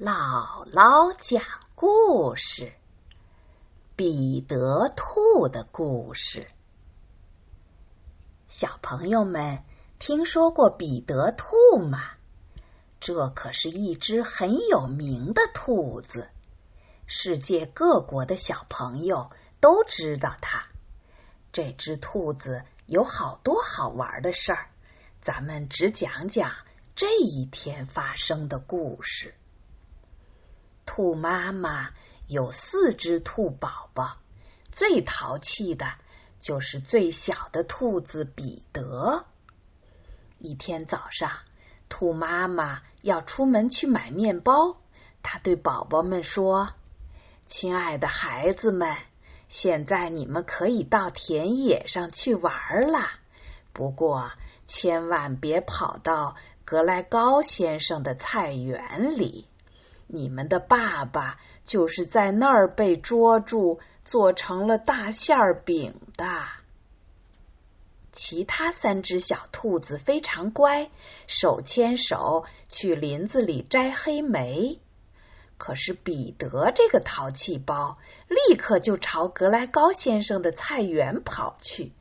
姥姥讲故事：彼得兔的故事。小朋友们听说过彼得兔吗？这可是一只很有名的兔子，世界各国的小朋友都知道它。这只兔子有好多好玩的事儿，咱们只讲讲这一天发生的故事。兔妈妈有四只兔宝宝，最淘气的就是最小的兔子彼得。一天早上，兔妈妈要出门去买面包，她对宝宝们说：“亲爱的孩子们，现在你们可以到田野上去玩了，不过千万别跑到格莱高先生的菜园里。”你们的爸爸就是在那儿被捉住，做成了大馅饼的。其他三只小兔子非常乖，手牵手去林子里摘黑莓。可是彼得这个淘气包，立刻就朝格莱高先生的菜园跑去，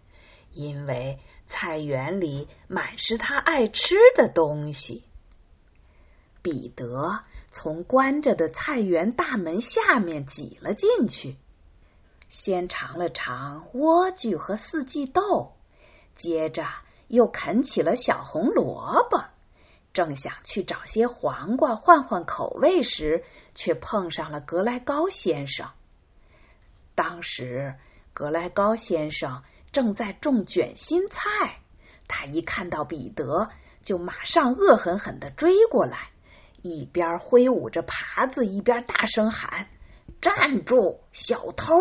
因为菜园里满是他爱吃的东西。彼得。从关着的菜园大门下面挤了进去，先尝了尝莴苣和四季豆，接着又啃起了小红萝卜。正想去找些黄瓜换换口味时，却碰上了格莱高先生。当时格莱高先生正在种卷心菜，他一看到彼得，就马上恶狠狠的追过来。一边挥舞着耙子，一边大声喊：“站住，小偷！”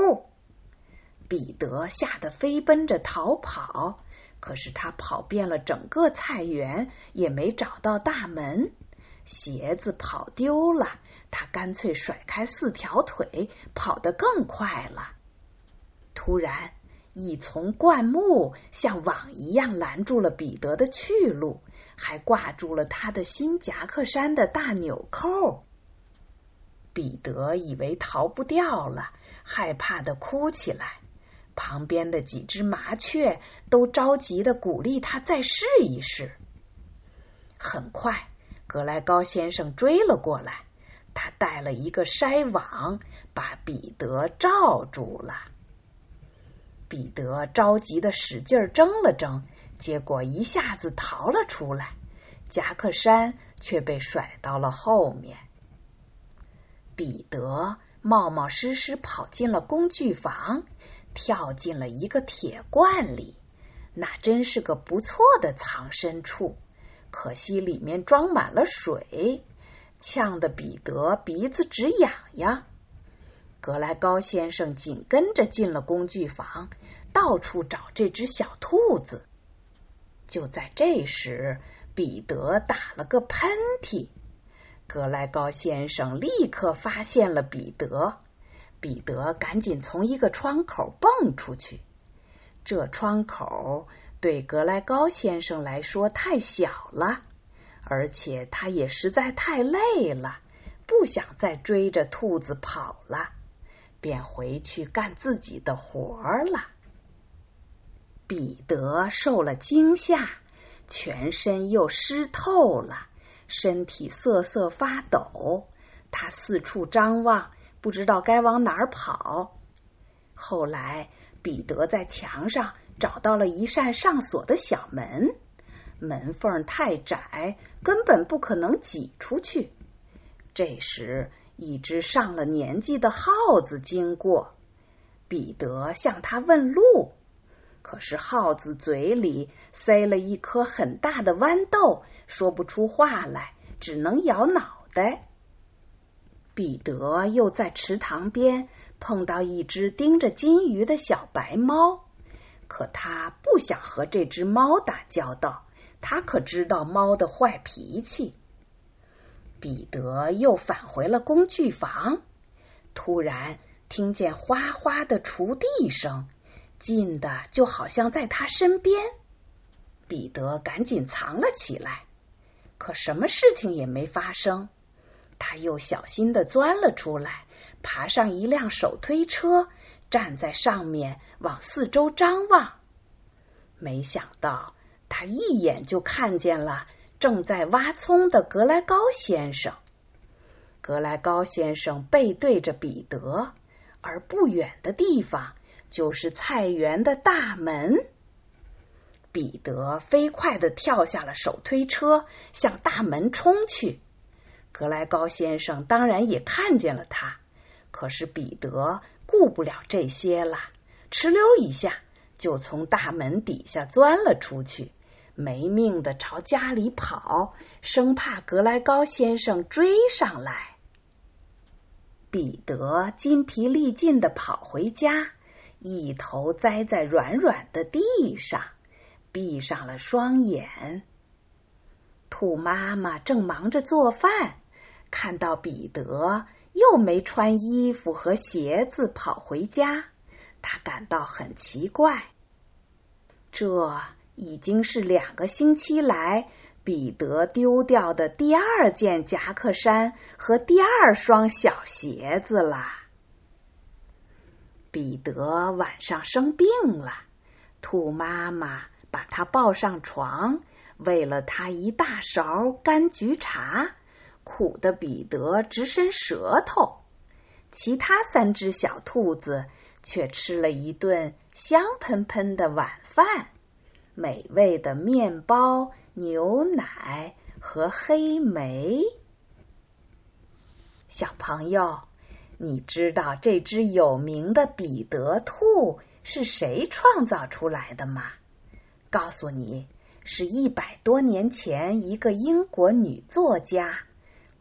彼得吓得飞奔着逃跑，可是他跑遍了整个菜园，也没找到大门。鞋子跑丢了，他干脆甩开四条腿，跑得更快了。突然，一丛灌木像网一样拦住了彼得的去路。还挂住了他的新夹克衫的大纽扣。彼得以为逃不掉了，害怕的哭起来。旁边的几只麻雀都着急的鼓励他再试一试。很快，格莱高先生追了过来，他带了一个筛网，把彼得罩住了。彼得着急的使劲挣了挣。结果一下子逃了出来，夹克衫却被甩到了后面。彼得冒冒失失跑进了工具房，跳进了一个铁罐里，那真是个不错的藏身处。可惜里面装满了水，呛得彼得鼻子直痒痒。格莱高先生紧跟着进了工具房，到处找这只小兔子。就在这时，彼得打了个喷嚏。格莱高先生立刻发现了彼得，彼得赶紧从一个窗口蹦出去。这窗口对格莱高先生来说太小了，而且他也实在太累了，不想再追着兔子跑了，便回去干自己的活了。彼得受了惊吓，全身又湿透了，身体瑟瑟发抖。他四处张望，不知道该往哪儿跑。后来，彼得在墙上找到了一扇上锁的小门，门缝太窄，根本不可能挤出去。这时，一只上了年纪的耗子经过，彼得向他问路。可是耗子嘴里塞了一颗很大的豌豆，说不出话来，只能摇脑袋。彼得又在池塘边碰到一只盯着金鱼的小白猫，可他不想和这只猫打交道，他可知道猫的坏脾气。彼得又返回了工具房，突然听见哗哗的锄地声。近的就好像在他身边，彼得赶紧藏了起来。可什么事情也没发生。他又小心的钻了出来，爬上一辆手推车，站在上面往四周张望。没想到，他一眼就看见了正在挖葱的格莱高先生。格莱高先生背对着彼得，而不远的地方就是菜园的大门。彼得飞快的跳下了手推车，向大门冲去。格莱高先生当然也看见了他，可是彼得顾不了这些了，哧溜一下。就从大门底下钻了出去，没命的朝家里跑，生怕格莱高先生追上来。彼得筋疲力尽的跑回家，一头栽在软软的地上，闭上了双眼。兔妈妈正忙着做饭，看到彼得又没穿衣服和鞋子跑回家。她感到很奇怪，这已经是两个星期来彼得丢掉的第二件夹克衫和第二双小鞋子了。彼得晚上生病了，兔妈妈把他抱上床，喂了他一大勺柑橘茶，苦的彼得直伸舌头。其他三只小兔子。却吃了一顿香喷喷的晚饭，美味的面包、牛奶和黑莓。小朋友，你知道这只有名的彼得兔是谁创造出来的吗？告诉你，是一百多年前一个英国女作家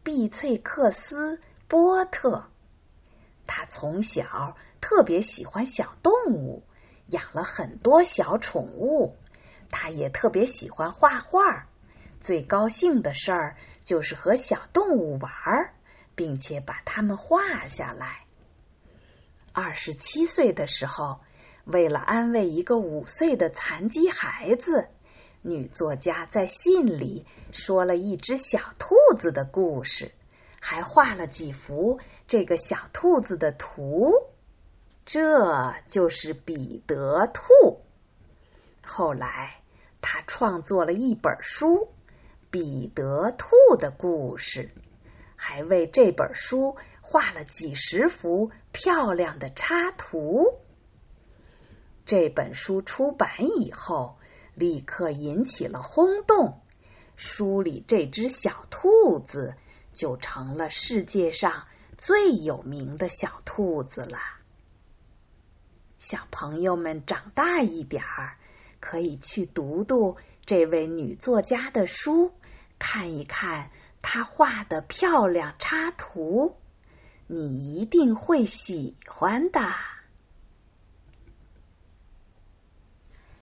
碧翠克斯·波特。她从小。特别喜欢小动物，养了很多小宠物。他也特别喜欢画画，最高兴的事儿就是和小动物玩，并且把它们画下来。二十七岁的时候，为了安慰一个五岁的残疾孩子，女作家在信里说了一只小兔子的故事，还画了几幅这个小兔子的图。这就是彼得兔。后来，他创作了一本书《彼得兔的故事》，还为这本书画了几十幅漂亮的插图。这本书出版以后，立刻引起了轰动，书里这只小兔子就成了世界上最有名的小兔子了。小朋友们长大一点儿，可以去读读这位女作家的书，看一看她画的漂亮插图，你一定会喜欢的。